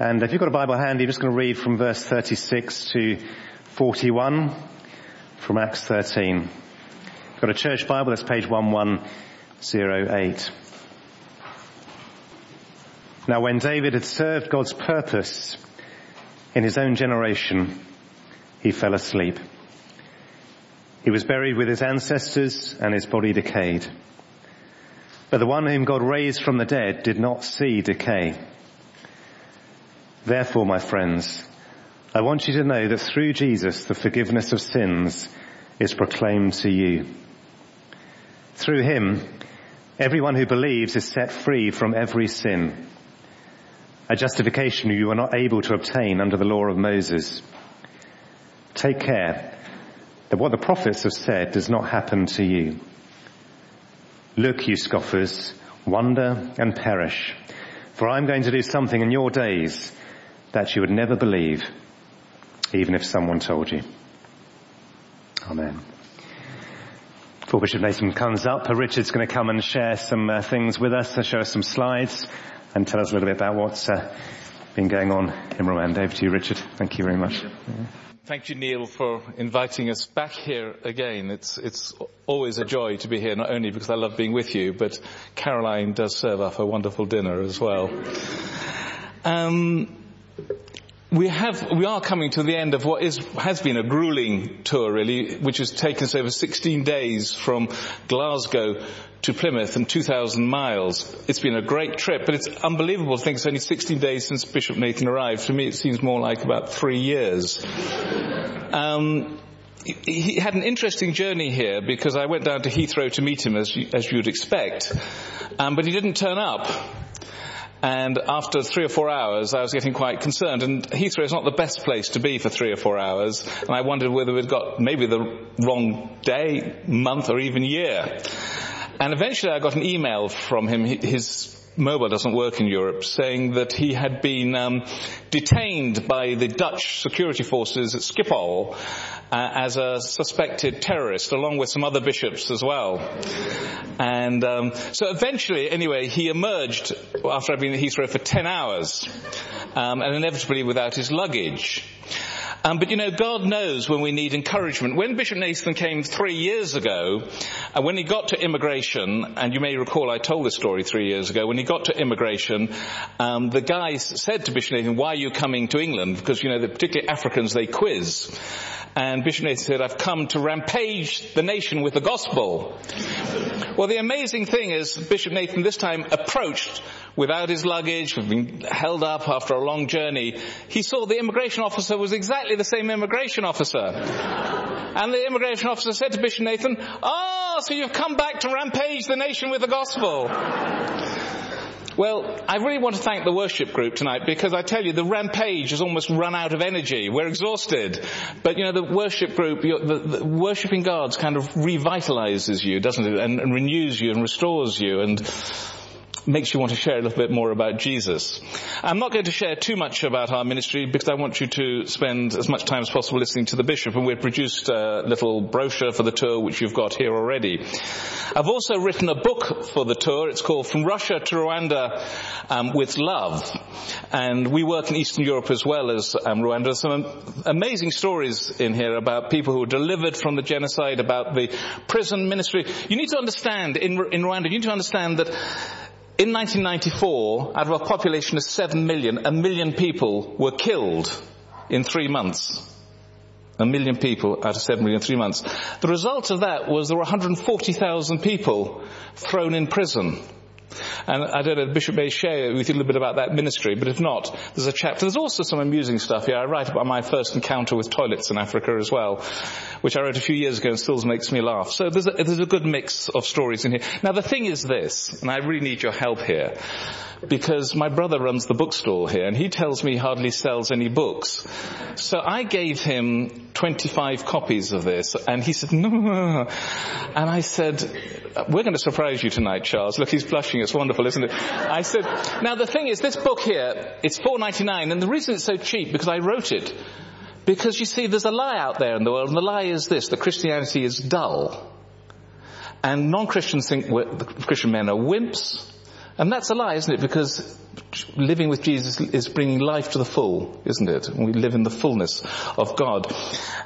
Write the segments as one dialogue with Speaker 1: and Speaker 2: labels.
Speaker 1: And if you've got a Bible handy, I'm just going to read from verse 36 to 41 from Acts 13. Got a church Bible, that's page 1108. Now when David had served God's purpose in his own generation, he fell asleep. He was buried with his ancestors and his body decayed. But the one whom God raised from the dead did not see decay. Therefore, my friends, I want you to know that through Jesus, the forgiveness of sins is proclaimed to you. Through him, everyone who believes is set free from every sin. A justification you were not able to obtain under the law of Moses. Take care that what the prophets have said does not happen to you. Look, you scoffers, wonder and perish, for I'm going to do something in your days that you would never believe, even if someone told you. Amen. Before Bishop Nathan comes up, Richard's going to come and share some uh, things with us, and show us some slides, and tell us a little bit about what's uh, been going on in Rwanda. Over to you, Richard. Thank you very much.
Speaker 2: Thank you, Neil, for inviting us back here again. It's, it's always a joy to be here, not only because I love being with you, but Caroline does serve up a wonderful dinner as well. Um, we have, we are coming to the end of what is, has been a grueling tour really, which has taken us over 16 days from Glasgow to Plymouth and 2,000 miles. It's been a great trip, but it's unbelievable to think it's only 16 days since Bishop Nathan arrived. For me, it seems more like about three years. Um, he had an interesting journey here because I went down to Heathrow to meet him as you, as you'd expect, um, but he didn't turn up. And after three or four hours, I was getting quite concerned. And Heathrow is not the best place to be for three or four hours. And I wondered whether we'd got maybe the wrong day, month, or even year. And eventually I got an email from him. His mobile doesn't work in Europe, saying that he had been um, detained by the Dutch security forces at Schiphol uh, as a suspected terrorist, along with some other bishops as well. And um, so eventually, anyway, he emerged after I'd been at Heathrow for 10 hours, um, and inevitably without his luggage. Um, but you know, God knows when we need encouragement. When Bishop Nathan came three years ago, and when he got to immigration, and you may recall I told this story three years ago, when he got to immigration, um, the guy said to Bishop Nathan, why are you coming to England? Because you know, particularly Africans, they quiz. And Bishop Nathan said, I've come to rampage the nation with the gospel. Well, the amazing thing is Bishop Nathan this time approached without his luggage, being held up after a long journey. He saw the immigration officer was exactly the same immigration officer. And the immigration officer said to Bishop Nathan, Ah, oh, so you've come back to rampage the nation with the gospel. Well, I really want to thank the worship group tonight because I tell you, the rampage has almost run out of energy. We're exhausted. But you know, the worship group, the, the worshipping God's kind of revitalizes you, doesn't it? And, and renews you and restores you and makes you want to share a little bit more about Jesus. I'm not going to share too much about our ministry because I want you to spend as much time as possible listening to the bishop and we've produced a little brochure for the tour which you've got here already. I've also written a book for the tour. It's called From Russia to Rwanda um, with Love. And we work in Eastern Europe as well as um, Rwanda. Some amazing stories in here about people who were delivered from the genocide, about the prison ministry. You need to understand, in, in Rwanda, you need to understand that in 1994, out of a population of 7 million, a million people were killed in three months. A million people out of 7 million in three months. The result of that was there were 140,000 people thrown in prison. And I don't know, Bishop may share with you a little bit about that ministry, but if not, there's a chapter. There's also some amusing stuff here. I write about my first encounter with toilets in Africa as well, which I wrote a few years ago and still makes me laugh. So there's a, there's a good mix of stories in here. Now the thing is this, and I really need your help here because my brother runs the bookstore here and he tells me he hardly sells any books. So I gave him 25 copies of this and he said, no. And I said, we're going to surprise you tonight, Charles. Look, he's blushing. It's wonderful, isn't it? I said, now the thing is, this book here, it's 4.99 and the reason it's so cheap because I wrote it because you see, there's a lie out there in the world and the lie is this, that Christianity is dull. And non-Christians think the Christian men are wimps, And that's a lie, isn't it? Because living with Jesus is bringing life to the full, isn't it? We live in the fullness of God.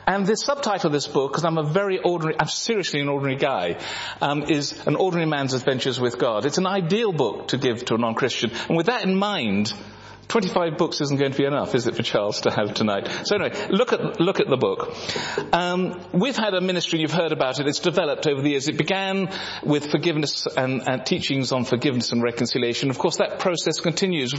Speaker 2: And the subtitle of this book, because I'm a very ordinary, I'm seriously an ordinary guy, um, is An Ordinary Man's Adventures with God. It's an ideal book to give to a non-Christian. And with that in mind, 25 books isn't going to be enough, is it, for Charles to have tonight? So anyway, look at, look at the book. Um, we've had a ministry, you've heard about it, it's developed over the years. It began with forgiveness and, and teachings on forgiveness and reconciliation. Of course, that process continues.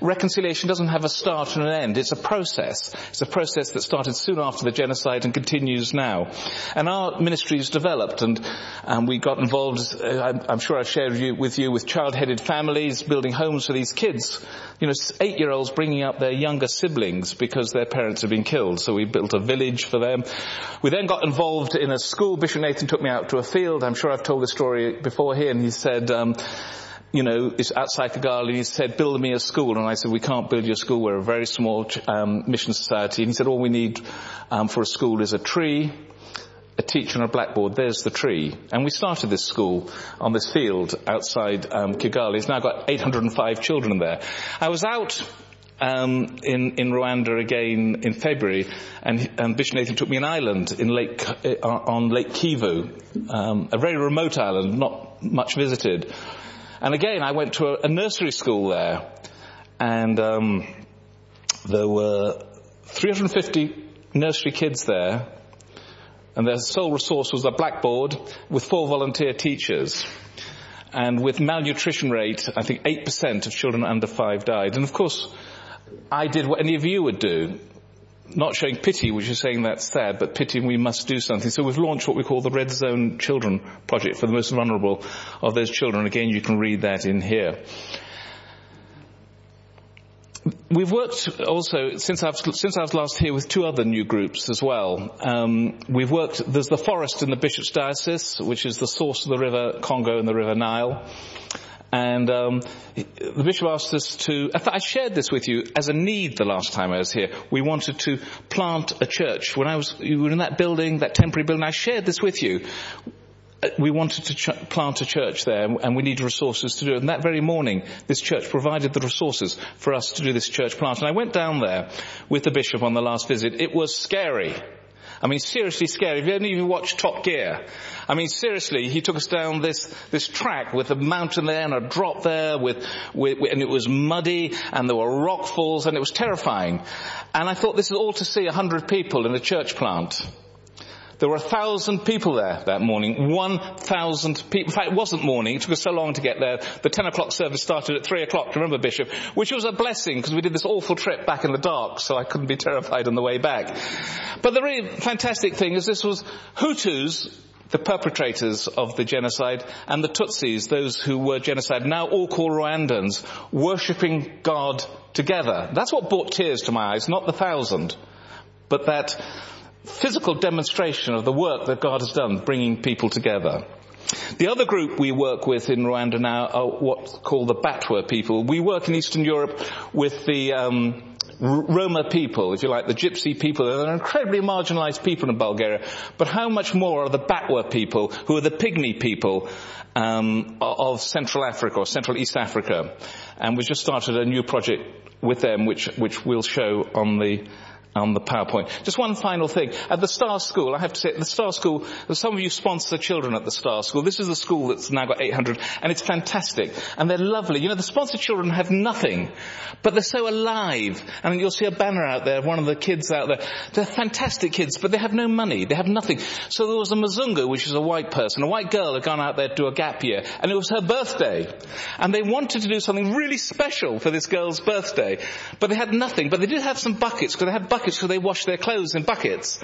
Speaker 2: Reconciliation doesn't have a start and an end. It's a process. It's a process that started soon after the genocide and continues now. And our ministry has developed and um, we got involved, uh, I'm, I'm, sure I've shared with you, with child-headed families, building homes for these kids. You know, eight-year-olds bringing up their younger siblings because their parents have been killed. So we built a village for them. We then got involved in a school. Bishop Nathan took me out to a field. I'm sure I've told this story before here, and he said, um, you know, it's outside Kigali. He said, build me a school. And I said, we can't build you a school. We're a very small um, mission society. And he said, all we need um, for a school is a tree, a teacher on a blackboard, there's the tree. And we started this school on this field outside um, Kigali. It's now got 805 children there. I was out um, in, in Rwanda again in February, and, Bishop Nathan took me an island in Lake, uh, on Lake Kivu, um, a very remote island, not much visited. And again, I went to a, a nursery school there, and um, there were 350 nursery kids there, and their sole resource was a blackboard with four volunteer teachers. And with malnutrition rate, I think 8% of children under five died. And of course, I did what any of you would do. Not showing pity, which is saying that's sad, but pitying we must do something. So we've launched what we call the Red Zone Children Project for the most vulnerable of those children. Again, you can read that in here. We've worked also since I've since I was last here with two other new groups as well. Um, we've worked. There's the forest in the Bishop's Diocese, which is the source of the River Congo and the River Nile. And um, the bishop asked us to. I, I shared this with you as a need the last time I was here. We wanted to plant a church. When I was, you were in that building, that temporary building. I shared this with you we wanted to ch- plant a church there and we needed resources to do it. And that very morning, this church provided the resources for us to do this church plant. And I went down there with the bishop on the last visit. It was scary. I mean, seriously scary. If you only even watched Top Gear, I mean, seriously, he took us down this this track with a mountain there and a drop there, with, with, and it was muddy and there were rock falls and it was terrifying. And I thought this is all to see a hundred people in a church plant. There were a thousand people there that morning. One thousand people. In fact, it wasn't morning. It took us so long to get there. The ten o'clock service started at three o'clock. Remember, Bishop? Which was a blessing because we did this awful trip back in the dark, so I couldn't be terrified on the way back. But the really fantastic thing is this was Hutus the perpetrators of the genocide and the Tutsis, those who were genocide, now all called Rwandans, worshipping God together. That's what brought tears to my eyes, not the thousand, but that physical demonstration of the work that God has done bringing people together. The other group we work with in Rwanda now are what's called the Batwa people. We work in Eastern Europe with the um, Roma people, if you like, the Gypsy people. They're incredibly marginalized people in Bulgaria. But how much more are the Batwa people, who are the pygmy people um, of Central Africa or Central East Africa? And we've just started a new project with them, which which we'll show on the on the PowerPoint. Just one final thing. At the Star School, I have to say, at the Star School, some of you sponsor children at the Star School. This is a school that's now got 800, and it's fantastic. And they're lovely. You know, the sponsored children have nothing, but they're so alive. And you'll see a banner out there, one of the kids out there. They're fantastic kids, but they have no money. They have nothing. So there was a Mzungu, which is a white person. A white girl had gone out there to do a gap year, and it was her birthday. And they wanted to do something really special for this girl's birthday, but they had nothing. But they did have some buckets, because they had buckets buckets so they wash their clothes in buckets.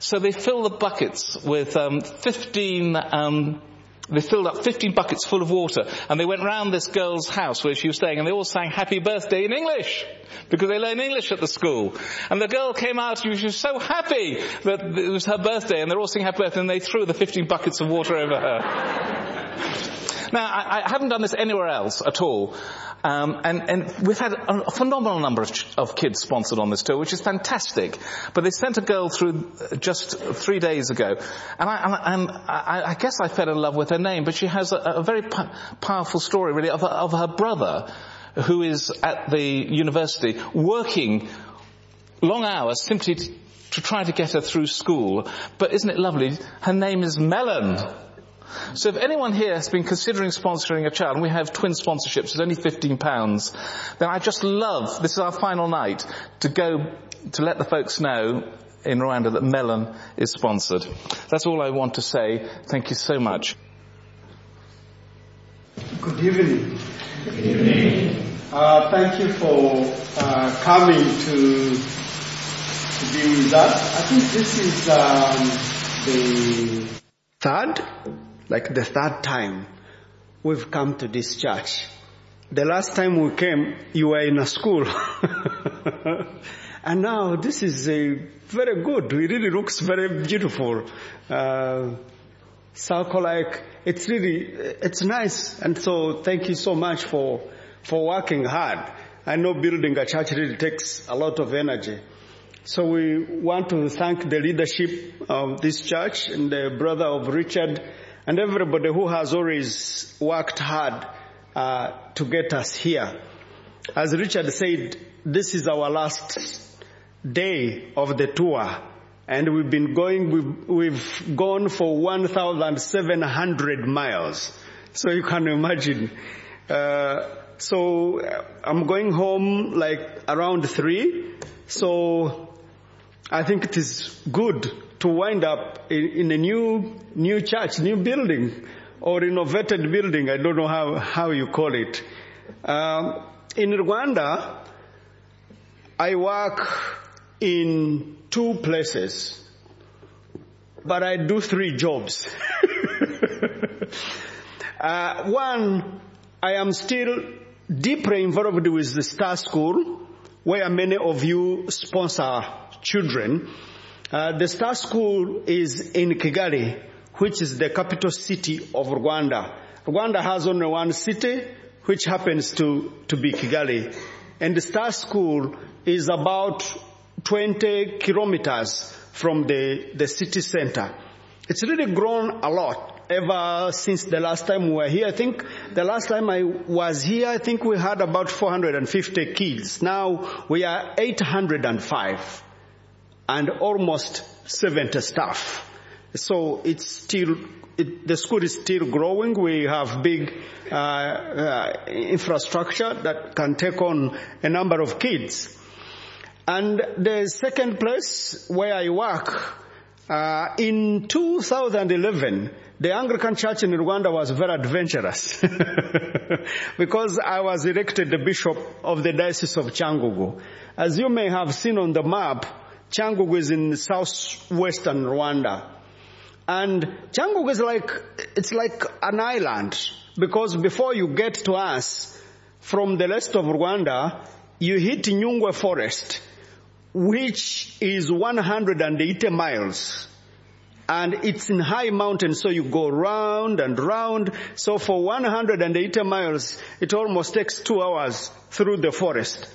Speaker 2: So they fill the buckets with um, 15 um, they filled up 15 buckets full of water and they went round this girl's house where she was staying and they all sang happy birthday in English because they learn English at the school. And the girl came out and she was so happy that it was her birthday and they're all singing happy birthday and they threw the 15 buckets of water over her. Now, I, I haven't done this anywhere else at all. Um, and, and, we've had a, phenomenal number of, of, kids sponsored on this tour, which is fantastic. But they sent a girl through just three days ago, and I, and I, I guess I fell in love with her name. But she has a, a very p- powerful story, really, of, of her brother, who is at the university working long hours simply to, to try to get her through school. But isn't it lovely? Her name is Melon. So if anyone here has been considering sponsoring a child, and we have twin sponsorships, it's only £15, then I just love, this is our final night, to go to let the folks know in Rwanda that Melon is sponsored. That's all I want to say. Thank you so much.
Speaker 3: Good evening. Good evening. Uh, thank you for uh, coming to to be with us. I think this is um, the third like the third time we've come to this church. The last time we came, you were in a school. and now this is a very good. It really looks very beautiful. Uh, circle like, it's really, it's nice. And so thank you so much for, for working hard. I know building a church really takes a lot of energy. So we want to thank the leadership of this church and the brother of Richard and everybody who has always worked hard uh, to get us here. As Richard said, this is our last day of the tour, and we've been going. We've, we've gone for 1,700 miles. So you can imagine. Uh, so I'm going home like around three. So I think it is good to wind up in, in a new, new church, new building, or renovated building. I don't know how, how you call it. Um, in Rwanda, I work in two places, but I do three jobs. uh, one, I am still deeply involved with the Star School, where many of you sponsor children. Uh, the Star School is in Kigali, which is the capital city of Rwanda. Rwanda has only one city, which happens to, to be Kigali. And the Star School is about 20 kilometers from the, the city center. It's really grown a lot ever since the last time we were here. I think the last time I was here, I think we had about 450 kids. Now we are 805 and almost 70 staff. So it's still, it, the school is still growing. We have big uh, uh, infrastructure that can take on a number of kids. And the second place where I work, uh, in 2011, the Anglican Church in Rwanda was very adventurous because I was elected the bishop of the Diocese of Cyangugu. As you may have seen on the map, Cyangugu is in southwestern Rwanda. And Cyangugu is like, it's like an island because before you get to us from the rest of Rwanda, you hit Nyungwe forest, which is 180 miles. And it's in high mountains, so you go round and round. So for 180 miles, it almost takes two hours through the forest.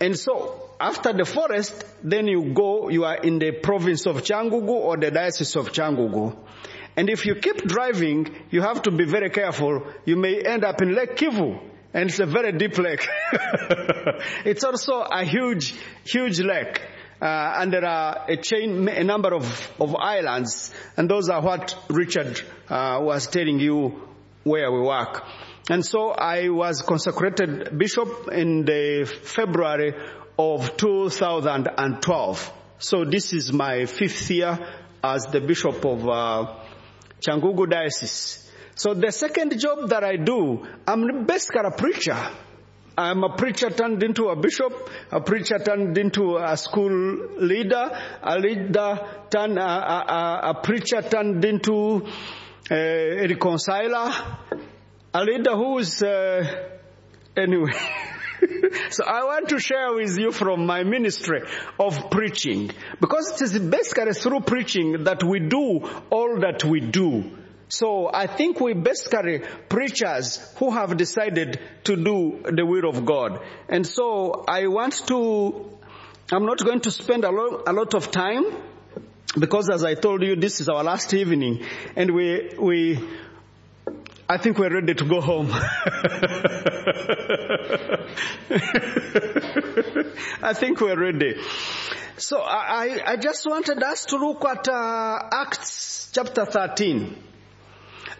Speaker 3: And so after the forest, then you go, you are in the province of Cyangugu or the diocese of Cyangugu. And if you keep driving, you have to be very careful. You may end up in Lake Kivu. And it's a very deep lake. it's also a huge, huge lake. Uh, and there are a chain, a number of, of islands. And those are what Richard uh, was telling you where we work. And so I was consecrated bishop in the February of 2012. So this is my fifth year as the bishop of uh, Cyangugu Diocese. So the second job that I do, I'm basically a preacher. I'm a preacher turned into a bishop, a preacher turned into a school leader, a leader turned, a, a, a preacher turned into a reconciler, a leader who is, uh, anyway. so I want to share with you from my ministry of preaching. Because it is basically through preaching that we do all that we do. So I think we basically preachers who have decided to do the will of God. And so I want to, I'm not going to spend a lot, a lot of time because as I told you, this is our last evening and we, we, I think we're ready to go home. I think we're ready. So I, I just wanted us to look at uh, Acts chapter 13.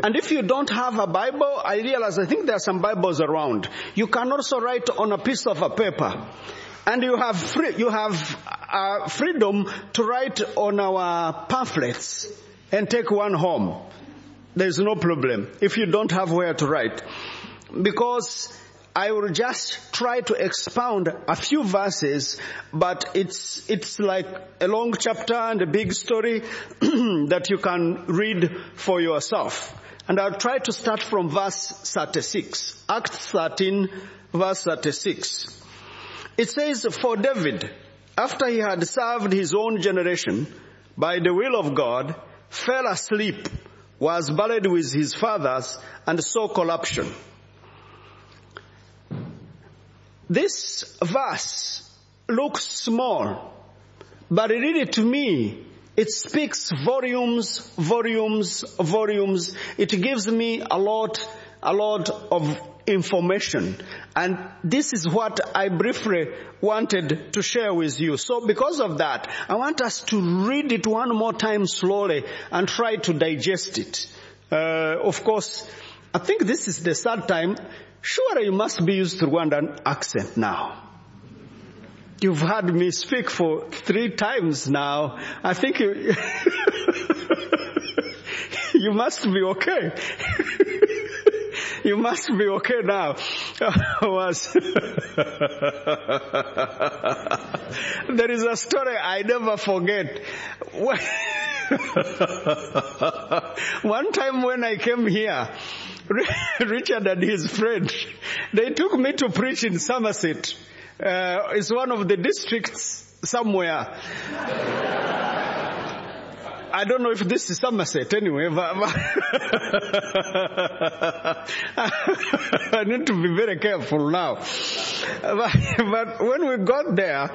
Speaker 3: And if you don't have a Bible, I realize I think there are some Bibles around. You can also write on a piece of a paper. And you have free, you have uh, freedom to write on our pamphlets and take one home. There's no problem if you don't have where to write. Because I will just try to expound a few verses, but it's, it's like a long chapter and a big story that you can read for yourself. And I'll try to start from verse 36. Acts 13 verse 36. It says, for David, after he had served his own generation by the will of God, fell asleep, was buried with his fathers, and saw corruption. This verse looks small, but really to me, it speaks volumes, volumes, volumes. It gives me a lot, a lot of information. And this is what I briefly wanted to share with you. So because of that, I want us to read it one more time slowly and try to digest it. Uh, of course, I think this is the third time. Sure, you must be used to Rwandan accent now. You've heard me speak for three times now. I think you, you must be okay. you must be okay now. Was there is a story I never forget. One time when I came here, Richard and his friend, they took me to preach in Somerset. Uh, it's one of the districts somewhere. I don't know if this is Somerset anyway, but, but I need to be very careful now. But, but, when we got there,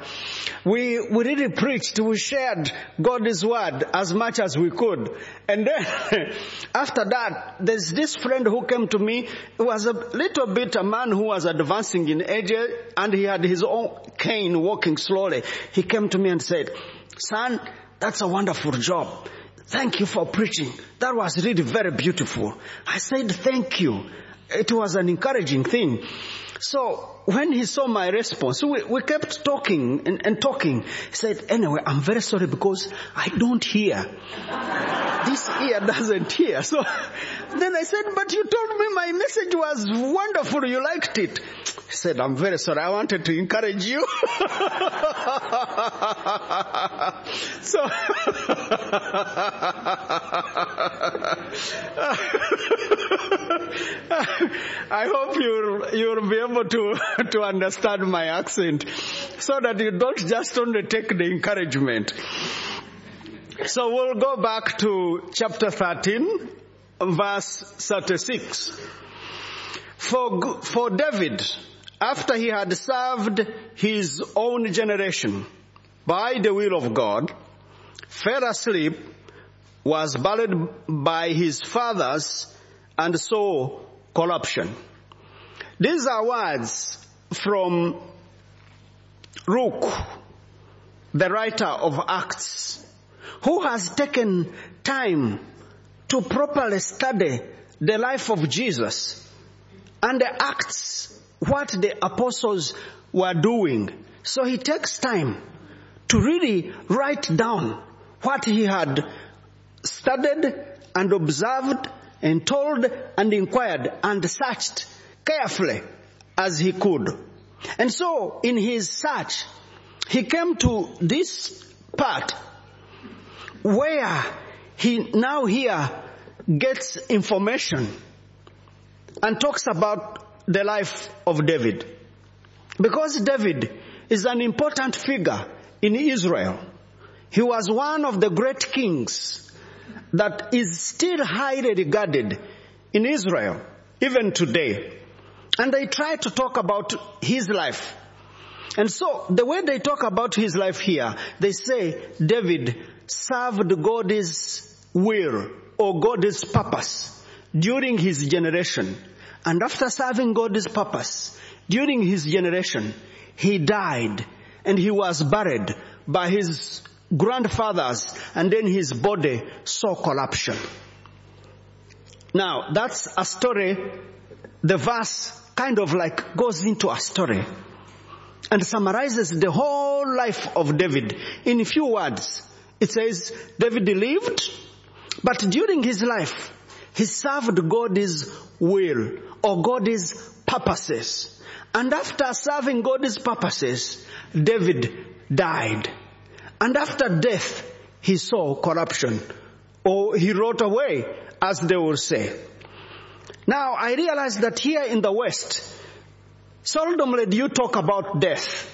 Speaker 3: we, we really preached, we shared God's word as much as we could. And then after that, there's this friend who came to me, he was a little bit a man who was advancing in age and he had his own cane walking slowly. He came to me and said, son, that's a wonderful job. Thank you for preaching. That was really very beautiful. I said thank you. It was an encouraging thing. So when he saw my response, we, we kept talking and, and, talking. He said, anyway, I'm very sorry because I don't hear. this ear doesn't hear. So then I said, but you told me my message was wonderful. You liked it. He said, I'm very sorry. I wanted to encourage you. so I hope you'll, you'll be able to, to understand my accent so that you don't just only take the encouragement. So we'll go back to chapter 13, verse 36. For, for David, after he had served his own generation by the will of God, fell asleep, was buried by his fathers, and saw corruption. These are words from Luke, the writer of Acts, who has taken time to properly study the life of Jesus and the Acts, what the apostles were doing. So he takes time to really write down what he had studied and observed and told and inquired and searched carefully as he could. And so in his search, he came to this part where he now here gets information and talks about the life of David. Because David is an important figure in Israel. He was one of the great kings that is still highly regarded in Israel, even today. And they try to talk about his life. And so, the way they talk about his life here, they say David served God's will or God's purpose during his generation. And after serving God's purpose during his generation, he died and he was buried by his grandfathers and then his body saw corruption. Now, that's a story. The verse kind of like goes into a story and summarizes the whole life of David in a few words. It says, David lived, but during his life, he served God's will or God's purposes. And after serving God's purposes, David died. And after death, he saw corruption or he wrote away, as they will say. Now, I realize that here in the West, seldomly do you talk about death.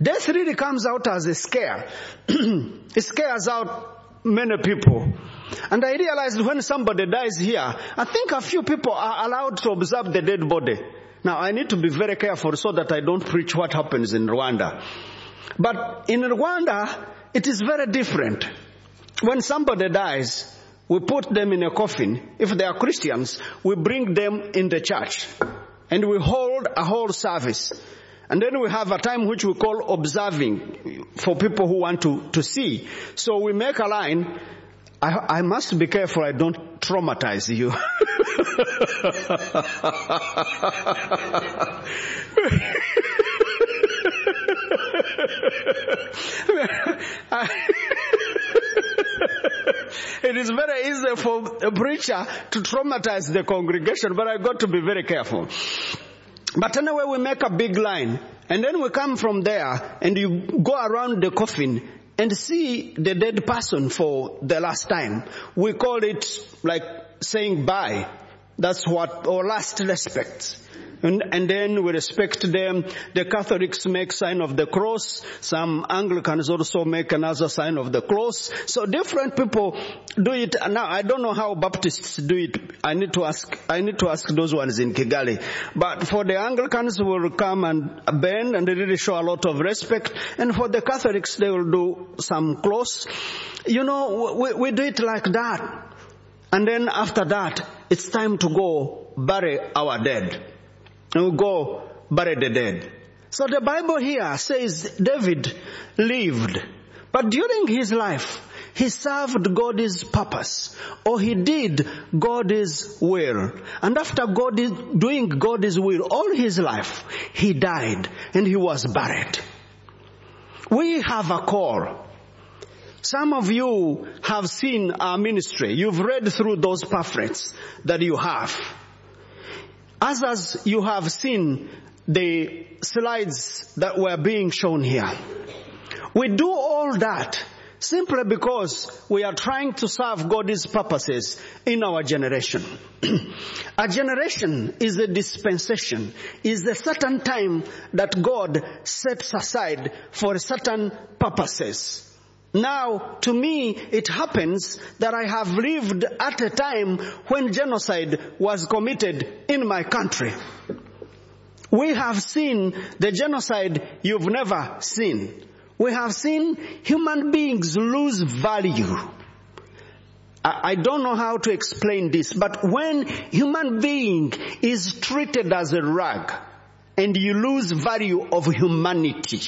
Speaker 3: Death really comes out as a scare. it scares out many people. And I realized when somebody dies here, I think a few people are allowed to observe the dead body. Now I need to be very careful so that I don't preach what happens in Rwanda. But in Rwanda, it is very different. When somebody dies, we put them in a coffin. If they are Christians, we bring them in the church and we hold a whole service. And then we have a time which we call observing for people who want to, to see. So we make a line. I, I must be careful I don't traumatize you. it is very easy for a preacher to traumatize the congregation, but I got to be very careful. But anyway, we make a big line, and then we come from there, and you go around the coffin and see the dead person for the last time. We call it like saying bye. That's what, or last respect. And, and, then we respect them. The Catholics make sign of the cross. Some Anglicans also make another sign of the cross. So different people do it. Now I don't know how Baptists do it. I need to ask. I need to ask those ones in Kigali. But for the Anglicans, will come and bend and really show a lot of respect. And for the Catholics, they will do some cross. You know, we, we do it like that. And then after that, it's time to go bury our dead. And we go bury the dead. So the Bible here says David lived, but during his life, he served God's purpose, or he did God's will. And after God is doing God's will all his life, he died and he was buried. We have a call. Some of you have seen our ministry. You've read through those pamphlets that you have. As as you have seen the slides that were being shown here. We do all that simply because we are trying to serve God's purposes in our generation. a generation is a dispensation, is a certain time that God sets aside for certain purposes. Now, to me, it happens that I have lived at a time when genocide was committed in my country. We have seen the genocide you've never seen. We have seen human beings lose value. I don't know how to explain this, but when human being is treated as a rag and you lose value of humanity,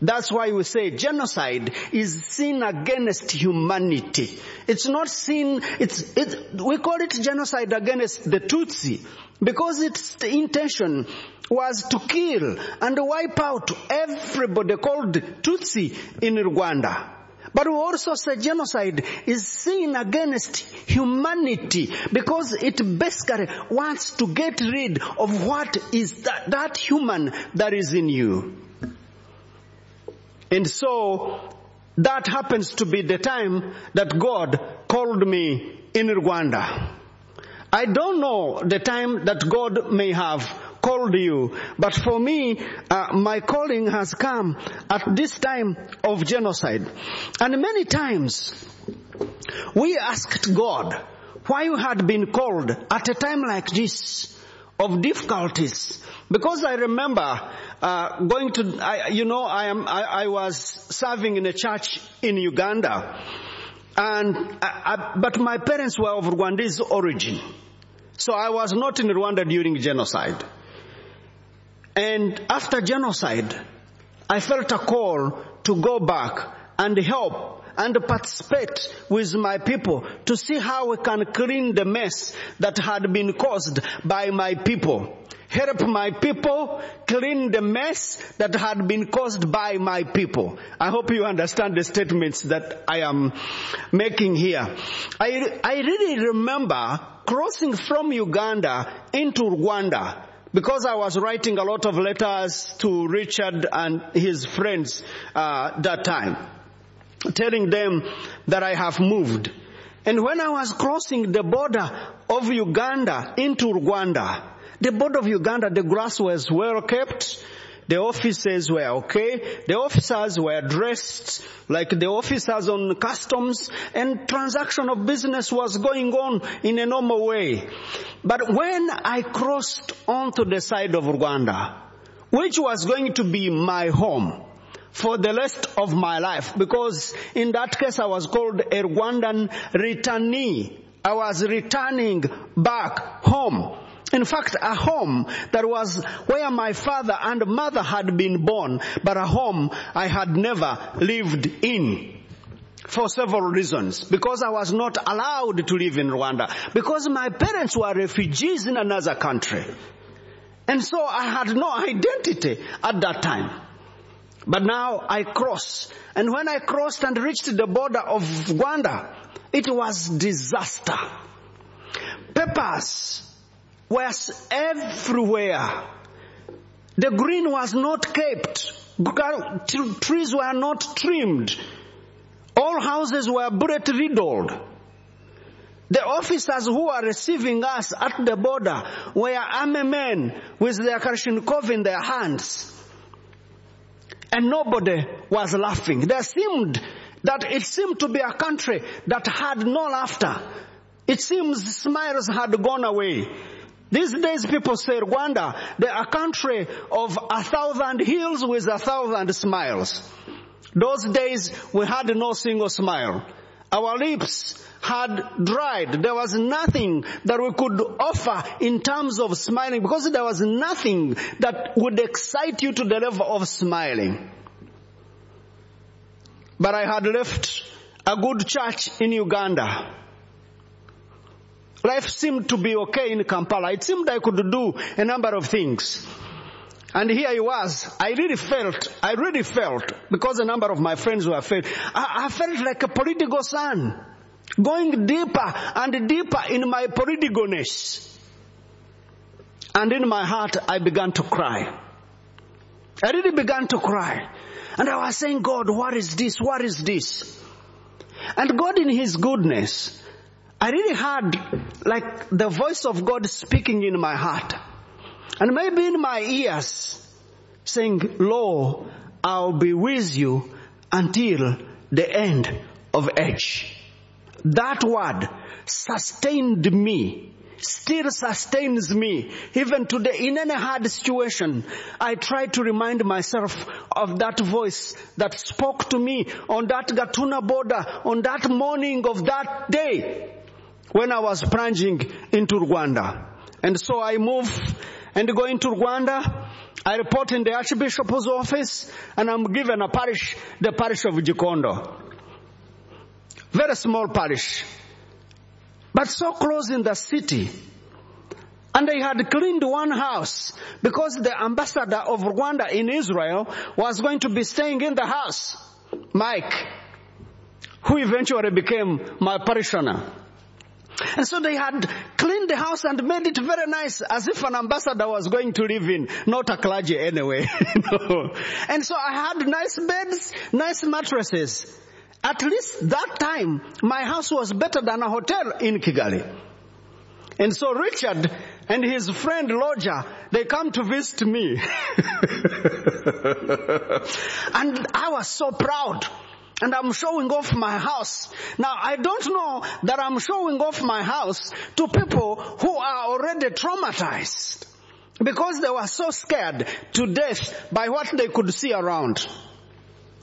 Speaker 3: that's why we say genocide is sin against humanity. It's not sin, it's, it's, we call it genocide against the Tutsi because its intention was to kill and wipe out everybody called Tutsi in Rwanda. But we also say genocide is sin against humanity because it basically wants to get rid of what is that, that human that is in you. And so that happens to be the time that God called me in Rwanda. I don't know the time that God may have called you, but for me, uh, my calling has come at this time of genocide. And many times, we asked God why you had been called at a time like this of difficulties. Because I remember uh, going to, I, you know, I am, I, I, was serving in a church in Uganda, and I, but my parents were of Rwandese origin, so I was not in Rwanda during genocide. And after genocide, I felt a call to go back and help and participate with my people to see how we can clean the mess that had been caused by my people. Help my people clean the mess that had been caused by my people. I hope you understand the statements that I am making here. I, I really remember crossing from Uganda into Rwanda because I was writing a lot of letters to Richard and his friends uh, that time telling them that I have moved. And when I was crossing the border of Uganda into Rwanda, the border of Uganda, the grass was well kept. The officers were okay. The officers were dressed like the officers on customs and transaction of business was going on in a normal way. But when I crossed onto the side of Rwanda, which was going to be my home, for the rest of my life because in that case I was called a Rwandan returnee. I was returning back home. In fact, a home that was where my father and mother had been born, but a home I had never lived in. For several reasons. Because I was not allowed to live in Rwanda. Because my parents were refugees in another country. And so I had no identity at that time. But now I cross. And when I crossed and reached the border of Rwanda, it was disaster. Peppers were everywhere. The green was not kept. Trees were not trimmed. All houses were bullet riddled. The officers who were receiving us at the border were army men with their Kalashnikov in their hands. And nobody was laughing. There seemed that it seemed to be a country that had no laughter. It seems smiles had gone away. These days people say Rwanda, they are a country of a thousand hills with a thousand smiles. Those days we had no single smile. Our lips had dried. There was nothing that we could offer in terms of smiling because there was nothing that would excite you to the level of smiling. But I had left a good church in Uganda. Life seemed to be okay in Kampala. It seemed I could do a number of things. And here I was. I really felt, I really felt, because a number of my friends were felt, I, I felt like a political son going deeper and deeper in my politicalness. And in my heart, I began to cry. I really began to cry. And I was saying, God, what is this? What is this? And God in His goodness, I really heard like the voice of God speaking in my heart. And maybe in my ears saying, Lo, I'll be with you until the end of age. That word sustained me, still sustains me, even today. In any hard situation, I try to remind myself of that voice that spoke to me on that Gatuna border, on that morning of that day, when I was plunging into Rwanda. And so I move and going to Rwanda. I report in the Archbishop's office and I'm given a parish, the parish of Gikondo. Very small parish. But so close in the city. And they had cleaned one house because the ambassador of Rwanda in Israel was going to be staying in the house. Mike, who eventually became my parishioner. And so they had cleaned the house and made it very nice as if an ambassador was going to live in, not a clergy anyway. And so I had nice beds, nice mattresses. At least that time, my house was better than a hotel in Kigali. And so Richard and his friend Roger, they come to visit me. and I was so proud. And I'm showing off my house. Now I don't know that I'm showing off my house to people who are already traumatized because they were so scared to death by what they could see around.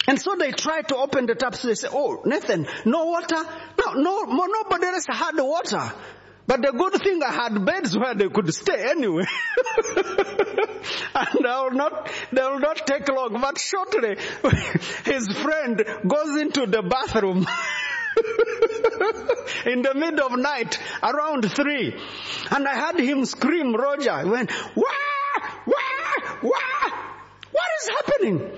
Speaker 3: And so they tried to open the taps. They say, "Oh, Nathan, no water? No, no, nobody else had water." But the good thing I had beds where they could stay anyway. and will not, they will not take long. But shortly, his friend goes into the bathroom. in the middle of night, around three. And I heard him scream, Roger. He went, wah, wah, wah. What is happening?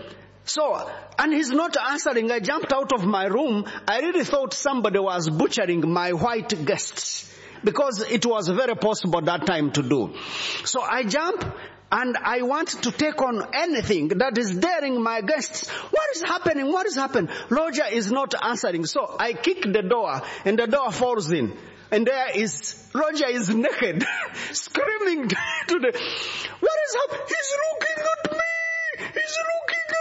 Speaker 3: So, and he's not answering. I jumped out of my room. I really thought somebody was butchering my white guests because it was very possible that time to do. So I jump and I want to take on anything that is daring my guests. What is happening? What is happening? Roger is not answering. So I kick the door and the door falls in. And there is, Roger is naked, screaming to the, what is happening? He's looking at me! He's looking!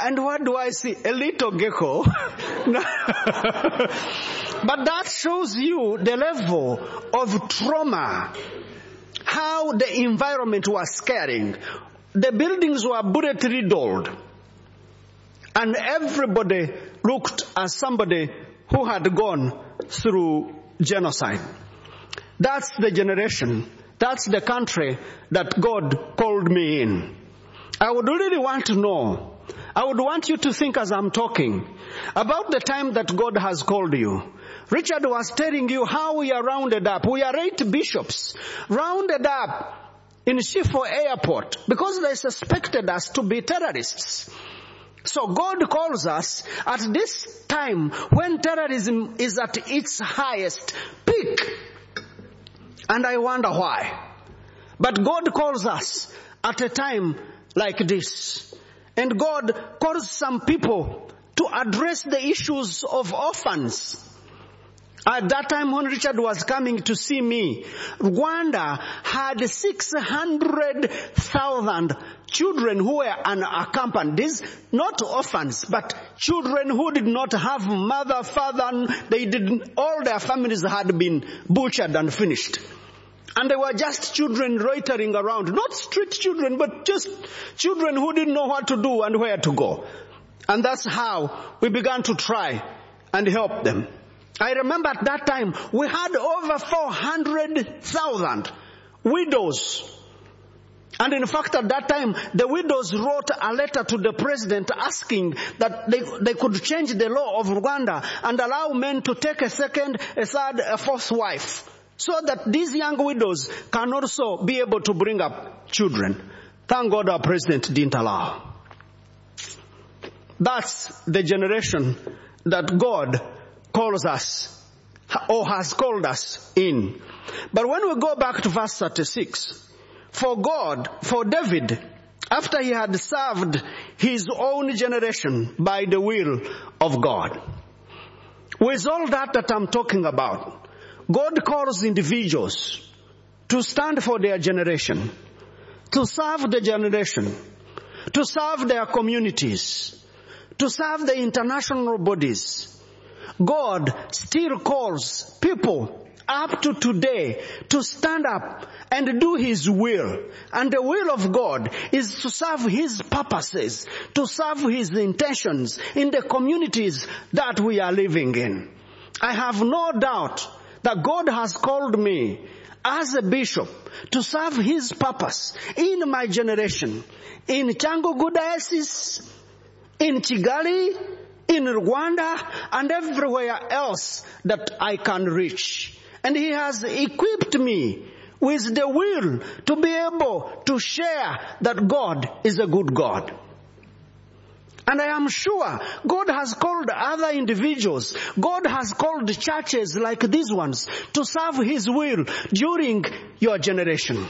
Speaker 3: And what do I see? A little gecko. but that shows you the level of trauma. How the environment was scaring. The buildings were bullet riddled. And everybody looked as somebody who had gone through genocide. That's the generation. That's the country that God called me in. I would really want to know I would want you to think as I'm talking about the time that God has called you. Richard was telling you how we are rounded up. We are eight bishops rounded up in Schiphol airport because they suspected us to be terrorists. So God calls us at this time when terrorism is at its highest peak. And I wonder why. But God calls us at a time like this. And God calls some people to address the issues of orphans. At that time when Richard was coming to see me, Rwanda had 600,000 children who were unaccompanied. These not orphans, but children who did not have mother, father, they didn't, all their families had been butchered and finished. And they were just children loitering around. Not street children, but just children who didn't know what to do and where to go. And that's how we began to try and help them. I remember at that time we had over 400,000 widows. And in fact at that time the widows wrote a letter to the president asking that they, they could change the law of Rwanda and allow men to take a second, a third, a fourth wife. So that these young widows can also be able to bring up children. Thank God our president didn't allow. That's the generation that God calls us or has called us in. But when we go back to verse 36, for God, for David, after he had served his own generation by the will of God, with all that that I'm talking about, God calls individuals to stand for their generation, to serve the generation, to serve their communities, to serve the international bodies. God still calls people up to today to stand up and do His will. And the will of God is to serve His purposes, to serve His intentions in the communities that we are living in. I have no doubt that God has called me as a bishop to serve his purpose in my generation, in Cyangugu diocese, in Kigali, in Rwanda, and everywhere else that I can reach. And he has equipped me with the will to be able to share that God is a good God. And I am sure God has called other individuals, God has called churches like these ones to serve His will during your generation.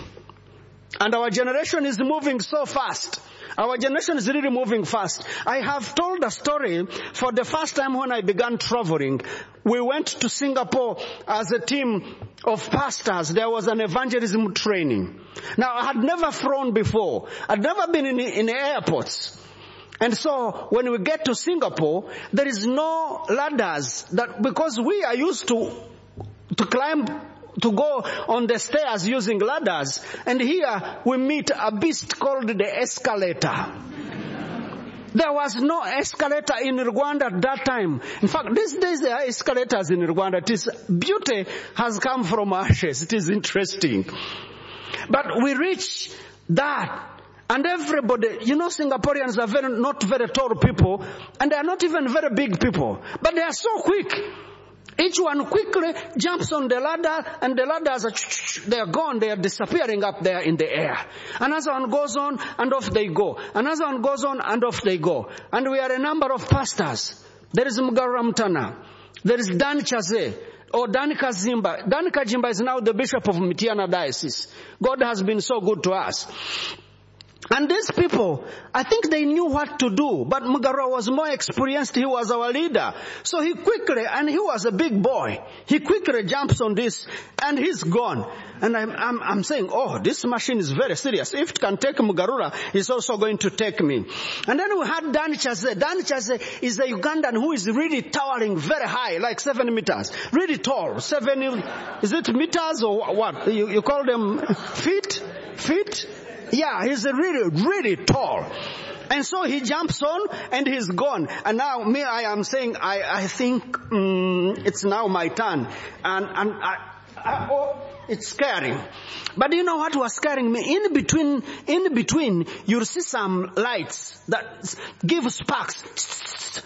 Speaker 3: And our generation is moving so fast. Our generation is really moving fast. I have told a story for the first time when I began traveling. We went to Singapore as a team of pastors. There was an evangelism training. Now I had never flown before. I'd never been in, in airports. And so when we get to Singapore, there is no ladders that, because we are used to, to climb, to go on the stairs using ladders. And here we meet a beast called the escalator. There was no escalator in Rwanda at that time. In fact, these days there are escalators in Rwanda. It is, beauty has come from ashes. It is interesting. But we reach that and everybody, you know, Singaporeans are very, not very tall people, and they are not even very big people, but they are so quick. Each one quickly jumps on the ladder, and the ladders are, they are gone, they are disappearing up there in the air. Another one goes on, and off they go. Another one goes on, and off they go. And we are a number of pastors. There is Mugaramtana. There is Dan Chaze or Dan Kazimba. Dan Kajimba is now the bishop of Mityana Diocese. God has been so good to us. And these people, I think they knew what to do, but Mugarura was more experienced. He was our leader. So he quickly, and he was a big boy, he quickly jumps on this and he's gone. And I'm, I'm, I'm saying, oh, this machine is very serious. If it can take Mugarura, it's also going to take me. And then we had Dan Chaze. Dan Chaze is a Ugandan who is really towering very high, like seven meters. Really tall. Seven, is it meters or what? You, you call them feet? Feet? Yeah, he's really, really tall. And so he jumps on and he's gone. And now me, I am saying, I, I think um, it's now my turn. And, and I, I, oh, it's scary. But you know what was scaring me? In between, in between, you'll see some lights that give sparks.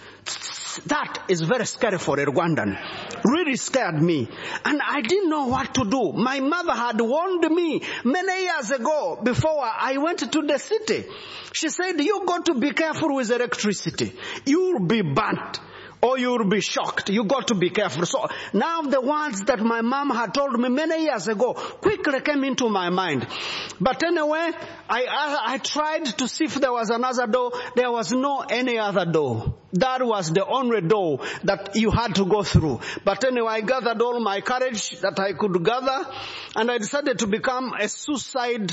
Speaker 3: That is very scary for a Rwandan. Really scared me. And I didn't know what to do. My mother had warned me many years ago before I went to the city. She said, you got to be careful with electricity. You'll be burnt or you'll be shocked. You got to be careful. So now the words that my mom had told me many years ago quickly came into my mind. But anyway, I, I, I tried to see if there was another door. There was no any other door. That was the only door that you had to go through. But anyway, I gathered all my courage that I could gather and I decided to become a suicide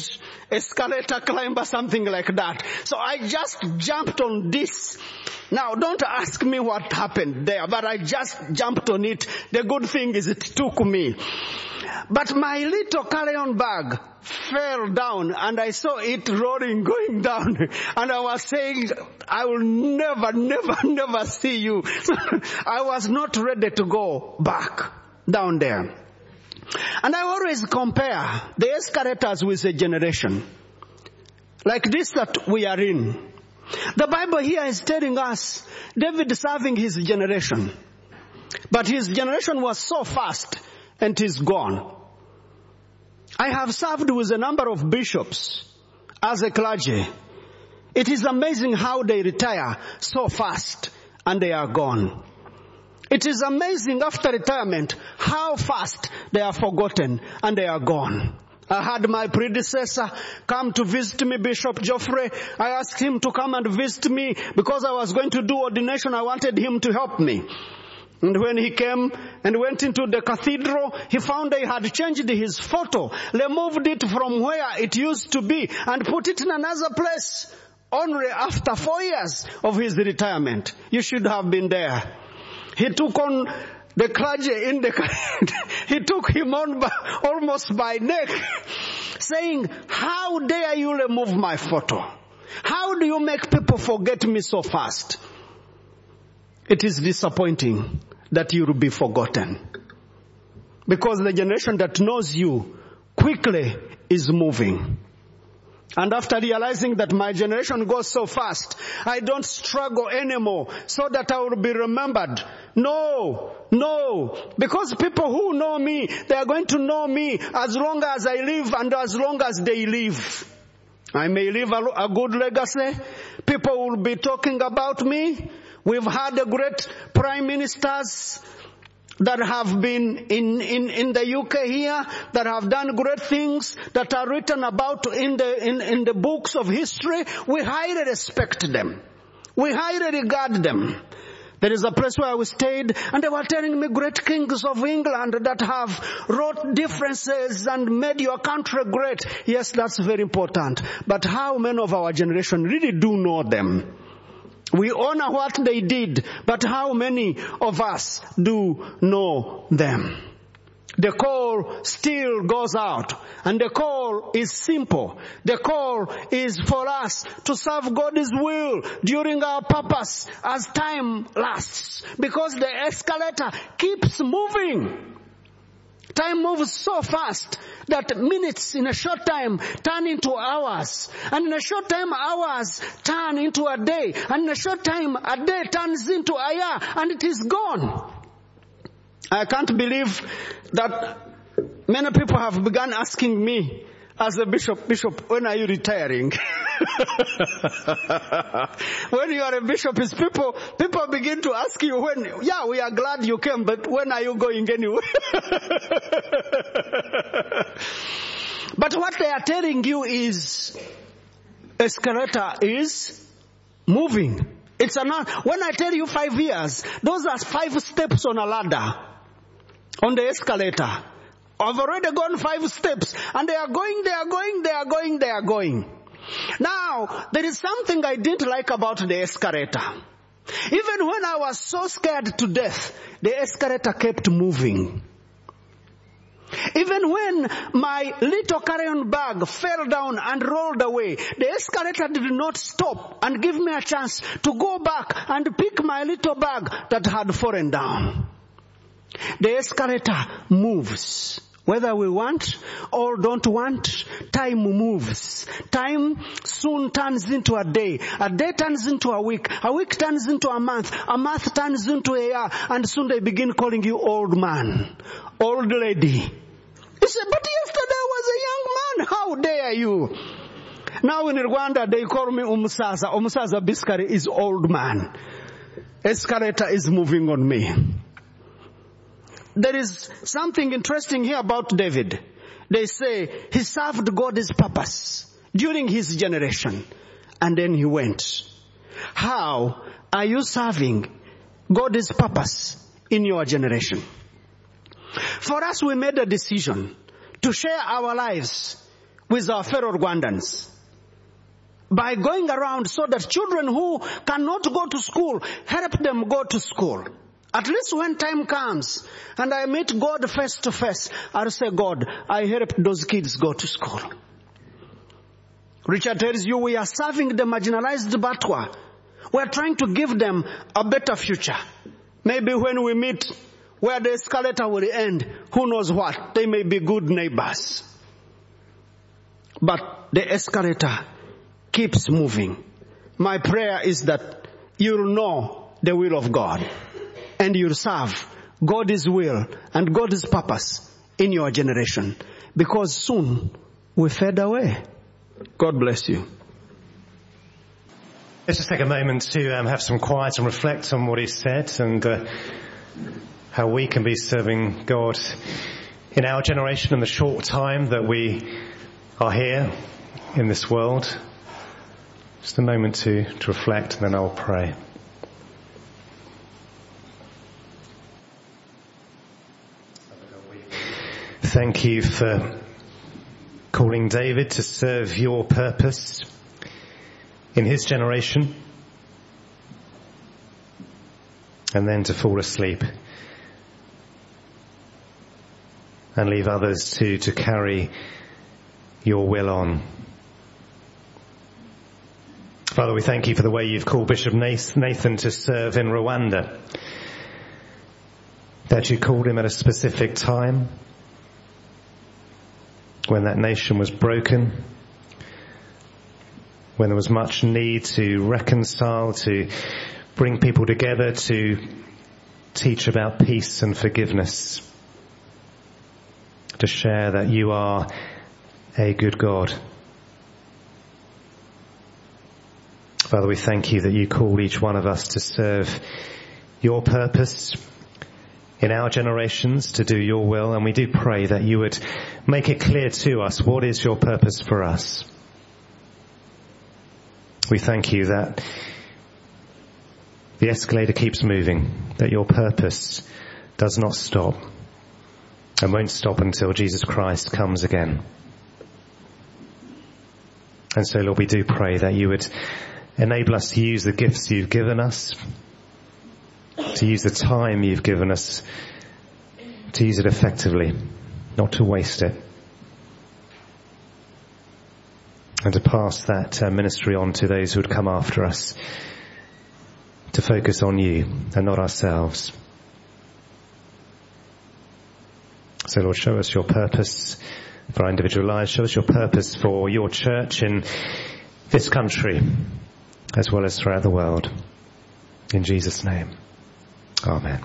Speaker 3: escalator climber, something like that. So I just jumped on this. Now don't ask me what happened there, but I just jumped on it. The good thing is it took me. But my little carry-on bag fell down and I saw it rolling, going down. And I was saying, I will never, never, never see you. I was not ready to go back down there. And I always compare the escalators with a generation. Like this that we are in. The Bible here is telling us David serving his generation. But his generation was so fast and is gone. I have served with a number of bishops as a clergy. It is amazing how they retire so fast and they are gone. It is amazing after retirement how fast they are forgotten and they are gone. I had my predecessor come to visit me, Bishop Geoffrey. I asked him to come and visit me because I was going to do ordination. I wanted him to help me. And when he came and went into the cathedral, he found they had changed his photo, removed it from where it used to be and put it in another place only after four years of his retirement. You should have been there. He took on the clergy in the, he took him on by, almost by neck, saying, how dare you remove my photo? How do you make people forget me so fast? It is disappointing that you will be forgotten. Because the generation that knows you quickly is moving. And after realizing that my generation goes so fast, I don't struggle anymore so that I will be remembered. No, no. Because people who know me, they are going to know me as long as I live and as long as they live. I may leave a, a good legacy. People will be talking about me. We've had great prime ministers that have been in, in, in the UK here, that have done great things, that are written about in the, in, in the books of history. We highly respect them. We highly regard them. There is a place where we stayed and they were telling me great kings of England that have wrote differences and made your country great. Yes, that's very important. But how many of our generation really do know them? We honor what they did, but how many of us do know them? The call still goes out and the call is simple. The call is for us to serve God's will during our purpose as time lasts because the escalator keeps moving. Time moves so fast that minutes in a short time turn into hours. And in a short time, hours turn into a day. And in a short time, a day turns into a year and it is gone. I can't believe that many people have begun asking me as a bishop, bishop, when are you retiring? when you are a bishop, is people, people begin to ask you when, yeah, we are glad you came, but when are you going anyway? but what they are telling you is, escalator is moving. It's not, when I tell you five years, those are five steps on a ladder, on the escalator. I've already gone five steps and they are going, they are going, they are going, they are going. Now, there is something I didn't like about the escalator. Even when I was so scared to death, the escalator kept moving. Even when my little carry-on bag fell down and rolled away, the escalator did not stop and give me a chance to go back and pick my little bag that had fallen down. The escalator moves. Whether we want or don't want, time moves. Time soon turns into a day. A day turns into a week. A week turns into a month. A month turns into a year. And soon they begin calling you old man, old lady. You say, but yesterday I was a young man. How dare you? Now in Rwanda they call me Umusaza. Umusaza Biskari is old man. Escalator is moving on me there is something interesting here about David. They say he served God's purpose during his generation and then he went. How are you serving God's purpose in your generation? For us, we made a decision to share our lives with our fellow Rwandans by going around so that children who cannot go to school, help them go to school. At least when time comes and I meet God face to face, I'll say, God, I helped those kids go to school. Richard tells you we are serving the marginalized Batwa. We are trying to give them a better future. Maybe when we meet where the escalator will end, who knows what? They may be good neighbors. But the escalator keeps moving. My prayer is that you'll know the will of God and you'll serve God's will and God's purpose in your generation because soon we fade away. God bless you.
Speaker 1: Let's just take a moment to um, have some quiet and reflect on what he said and uh, how we can be serving God in our generation in the short time that we are here in this world. Just a moment to, to reflect and then I'll pray. Thank you for calling David to serve your purpose in his generation and then to fall asleep and leave others to, to carry your will on. Father, we thank you for the way you've called Bishop Nathan to serve in Rwanda. That you called him at a specific time when that nation was broken, when there was much need to reconcile, to bring people together, to teach about peace and forgiveness, to share that you are a good God. Father, we thank you that you call each one of us to serve your purpose in our generations to do your will and we do pray that you would make it clear to us what is your purpose for us. We thank you that the escalator keeps moving, that your purpose does not stop and won't stop until Jesus Christ comes again. And so Lord, we do pray that you would Enable us to use the gifts you've given us, to use the time you've given us, to use it effectively, not to waste it. And to pass that uh, ministry on to those who would come after us, to focus on you and not ourselves. So Lord, show us your purpose for our individual lives. Show us your purpose for your church in this country as well as throughout the world. In Jesus' name. Oh, Amen.